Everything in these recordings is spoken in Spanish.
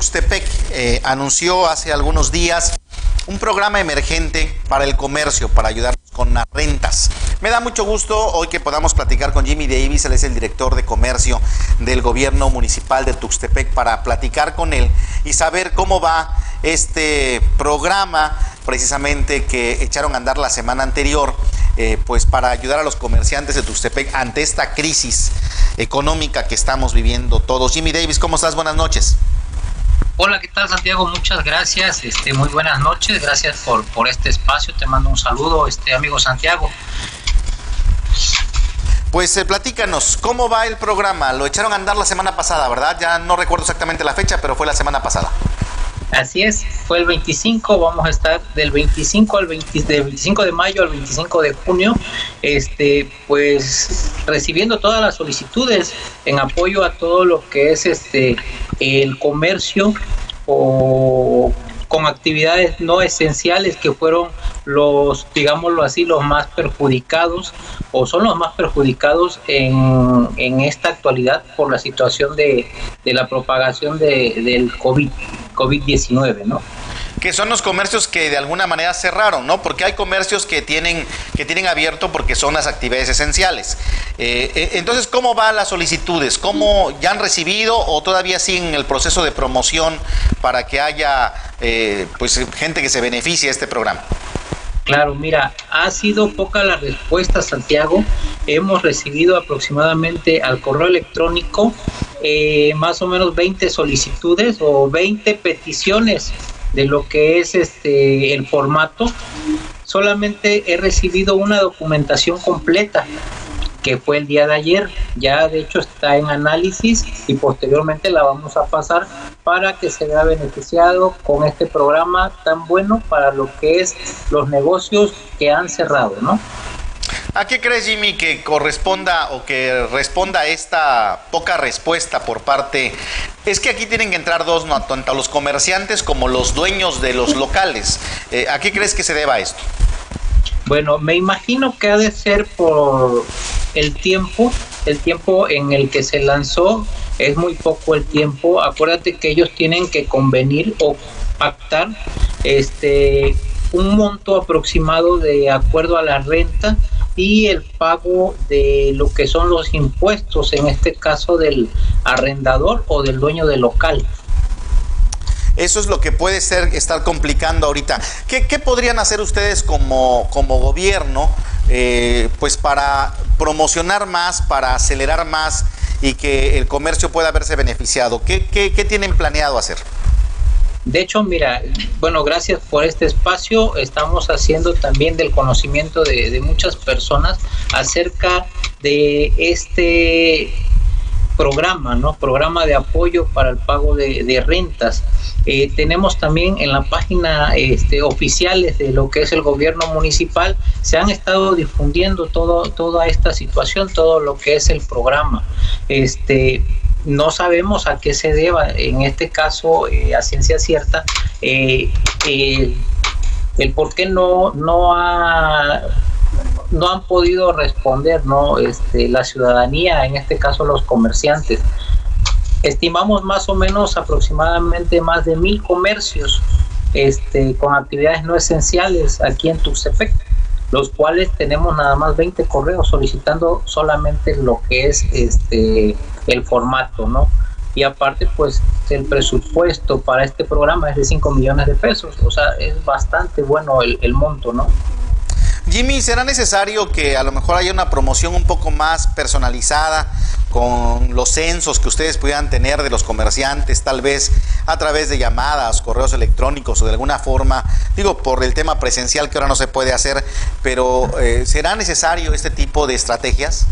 Tuxtepec eh, anunció hace algunos días un programa emergente para el comercio, para ayudar con las rentas. Me da mucho gusto hoy que podamos platicar con Jimmy Davis, él es el director de comercio del gobierno municipal de Tuxtepec, para platicar con él y saber cómo va este programa precisamente que echaron a andar la semana anterior, eh, pues para ayudar a los comerciantes de Tuxtepec ante esta crisis económica que estamos viviendo todos. Jimmy Davis, ¿cómo estás? Buenas noches. Hola, ¿qué tal Santiago? Muchas gracias, este, muy buenas noches, gracias por, por este espacio, te mando un saludo, este amigo Santiago. Pues eh, platícanos, ¿cómo va el programa? Lo echaron a andar la semana pasada, ¿verdad? Ya no recuerdo exactamente la fecha, pero fue la semana pasada. Así es, fue el 25, vamos a estar del 25 al 20, del 25 de mayo al 25 de junio, este, pues recibiendo todas las solicitudes en apoyo a todo lo que es este el comercio o con actividades no esenciales que fueron los, digámoslo así, los más perjudicados o son los más perjudicados en, en esta actualidad por la situación de, de la propagación de, del COVID, COVID-19, ¿no? que son los comercios que de alguna manera cerraron, ¿no? Porque hay comercios que tienen, que tienen abierto porque son las actividades esenciales. Eh, eh, entonces, ¿cómo van las solicitudes? ¿Cómo ya han recibido o todavía siguen el proceso de promoción para que haya eh, pues gente que se beneficie de este programa? Claro, mira, ha sido poca la respuesta, Santiago. Hemos recibido aproximadamente al correo electrónico más o menos 20 solicitudes o 20 peticiones de lo que es este el formato. Solamente he recibido una documentación completa que fue el día de ayer. Ya de hecho está en análisis y posteriormente la vamos a pasar para que se vea beneficiado con este programa tan bueno para lo que es los negocios que han cerrado, ¿no? ¿A qué crees, Jimmy, que corresponda o que responda esta poca respuesta por parte? Es que aquí tienen que entrar dos, ¿no? tanto los comerciantes como los dueños de los locales. Eh, ¿A qué crees que se deba esto? Bueno, me imagino que ha de ser por el tiempo, el tiempo en el que se lanzó, es muy poco el tiempo. Acuérdate que ellos tienen que convenir o pactar este un monto aproximado de acuerdo a la renta y el pago de lo que son los impuestos, en este caso del arrendador o del dueño del local. Eso es lo que puede ser estar complicando ahorita. ¿Qué, podrían hacer ustedes como, como gobierno eh, pues para promocionar más, para acelerar más y que el comercio pueda verse beneficiado? ¿Qué, qué, qué tienen planeado hacer? De hecho, mira, bueno, gracias por este espacio. Estamos haciendo también del conocimiento de, muchas personas acerca de este programa, ¿no? Programa de apoyo para el pago de, rentas. Eh, tenemos también en la página este, oficiales de lo que es el gobierno municipal, se han estado difundiendo todo, toda esta situación, todo lo que es el programa. Este, no sabemos a qué se deba, en este caso, eh, a ciencia cierta, eh, el por qué no, no, ha, no han podido responder ¿no? Este, la ciudadanía, en este caso los comerciantes. Estimamos más o menos aproximadamente más de mil comercios este, con actividades no esenciales aquí en Tuxtepec los cuales tenemos nada más 20 correos solicitando solamente lo que es este el formato, ¿no? Y aparte, pues el presupuesto para este programa es de 5 millones de pesos, o sea, es bastante bueno el, el monto, ¿no? Jimmy, ¿será necesario que a lo mejor haya una promoción un poco más personalizada con los censos que ustedes pudieran tener de los comerciantes, tal vez a través de llamadas, correos electrónicos o de alguna forma, digo, por el tema presencial que ahora no se puede hacer, pero eh, ¿será necesario este tipo de estrategias?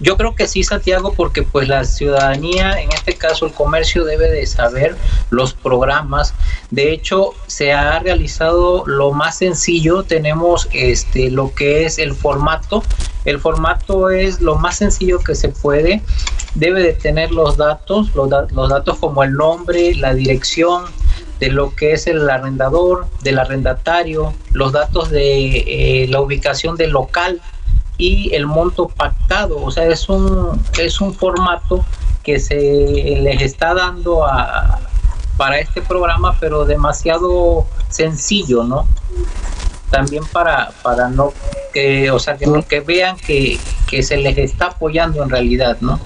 Yo creo que sí, Santiago, porque pues la ciudadanía, en este caso el comercio, debe de saber los programas. De hecho, se ha realizado lo más sencillo. Tenemos este lo que es el formato. El formato es lo más sencillo que se puede. Debe de tener los datos, los, datos como el nombre, la dirección, de lo que es el arrendador, del arrendatario, los datos de eh, la ubicación del local y el monto pactado. O sea, es un, es un formato que se les está dando a, para este programa, pero demasiado sencillo, ¿no? También para, para no que, o sea, que, que vean que, que se les está apoyando en realidad, ¿no?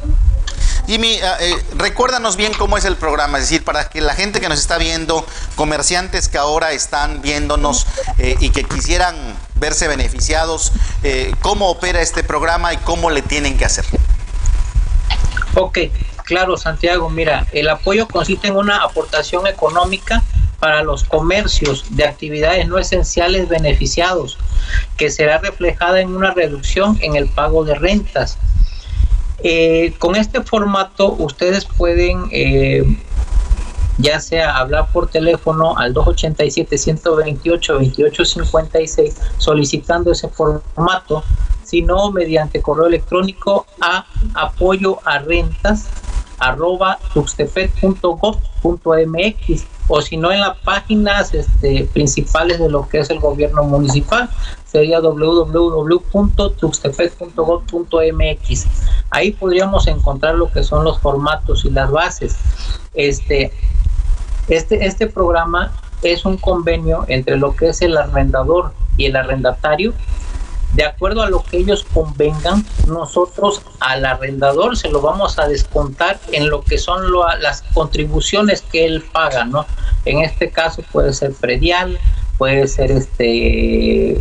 Jimmy, eh, eh, recuérdanos bien cómo es el programa, es decir, para que la gente que nos está viendo, comerciantes que ahora están viéndonos eh, y que quisieran verse beneficiados, cómo opera este programa y cómo le tienen que hacer. Ok, claro, Santiago, mira, el apoyo consiste en una aportación económica para los comercios de actividades no esenciales beneficiados, que será reflejada en una reducción en el pago de rentas eh, con este formato ustedes pueden eh, ya sea hablar por teléfono al 287-128-2856 solicitando ese formato, sino mediante correo electrónico a apoyo a rentas arroba o si no en las páginas este, principales de lo que es el gobierno municipal sería www.tuxtepec.gov.mx ahí podríamos encontrar lo que son los formatos y las bases. Este este este programa es un convenio entre lo que es el arrendador y el arrendatario de acuerdo a lo que ellos convengan, nosotros al arrendador se lo vamos a descontar en lo que son las contribuciones que él paga, ¿no? En este caso puede ser predial, puede ser este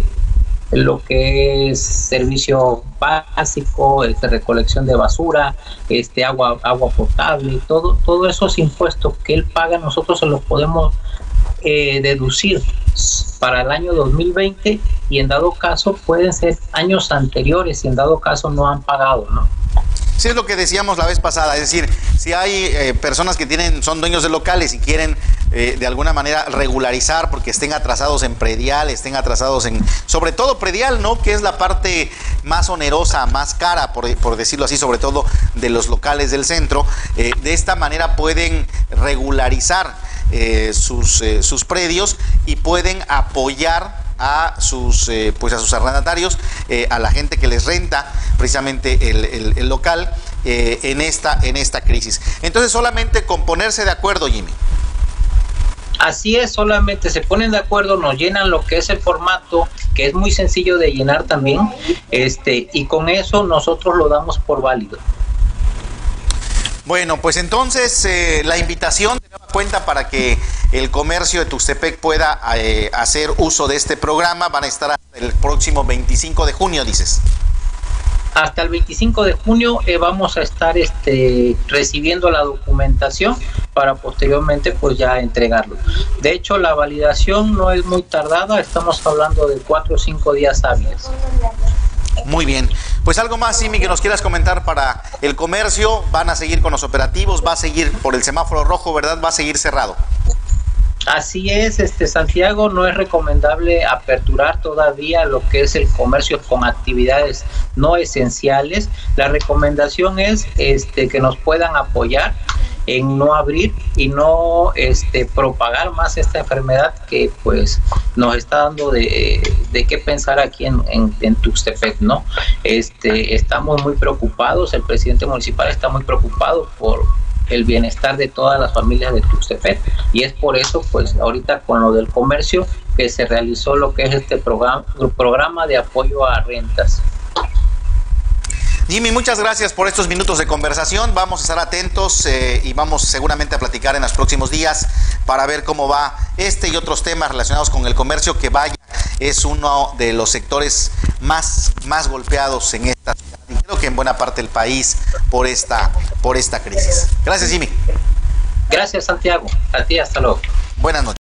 lo que es servicio básico, este, recolección de basura, este agua agua potable, todo todos esos impuestos que él paga nosotros se los podemos eh, deducir para el año 2020 y en dado caso pueden ser años anteriores y en dado caso no han pagado, ¿no? Sí, es lo que decíamos la vez pasada, es decir, si hay eh, personas que tienen, son dueños de locales y quieren eh, de alguna manera regularizar porque estén atrasados en predial, estén atrasados en, sobre todo predial, ¿no? Que es la parte más onerosa, más cara, por, por decirlo así, sobre todo de los locales del centro, de esta manera pueden regularizar eh, sus, eh, sus predios y pueden apoyar a sus eh, pues a sus arrendatarios, a la gente que les renta precisamente el, local en esta en esta crisis. Entonces solamente con ponerse de acuerdo, Jimmy. Así es, solamente se ponen de acuerdo, nos llenan lo que es el formato, que es muy sencillo de llenar también, este, y con eso nosotros lo damos por válido. Bueno, pues entonces eh, la invitación de nueva cuenta para que el comercio de Tuxtepec pueda eh, hacer uso de este programa van a estar el próximo 25 de junio, dices. Hasta el 25 de junio eh, vamos a estar este, recibiendo la documentación para posteriormente pues ya entregarlo. De hecho, la validación no es muy tardada, estamos hablando de cuatro o cinco días hábiles. Muy bien. Pues algo más, Simi, que nos quieras comentar para el comercio. Van a seguir con los operativos, va a seguir por el semáforo rojo, ¿verdad? Va a seguir cerrado. Así es, este Santiago, no es recomendable aperturar todavía lo que es el comercio con actividades no esenciales. La recomendación es este que nos puedan apoyar en no abrir y no este propagar más esta enfermedad que pues nos está dando de, de qué pensar aquí en, en, Tuxtepec, ¿no? Este, estamos muy preocupados, el presidente municipal está muy preocupado por el bienestar de todas las familias de Tuxtepec y es por eso pues ahorita con lo del comercio que se realizó lo que es este programa, programa de apoyo a rentas. Jimmy, muchas gracias por estos minutos de conversación. Vamos a estar atentos eh, y vamos seguramente a platicar en los próximos días para ver cómo va este y otros temas relacionados con el comercio, que vaya, es uno de los sectores más, más golpeados en esta ciudad y creo que en buena parte del país por esta, por esta crisis. Gracias, Jimmy. Gracias, Santiago. A ti, hasta luego. Buenas noches.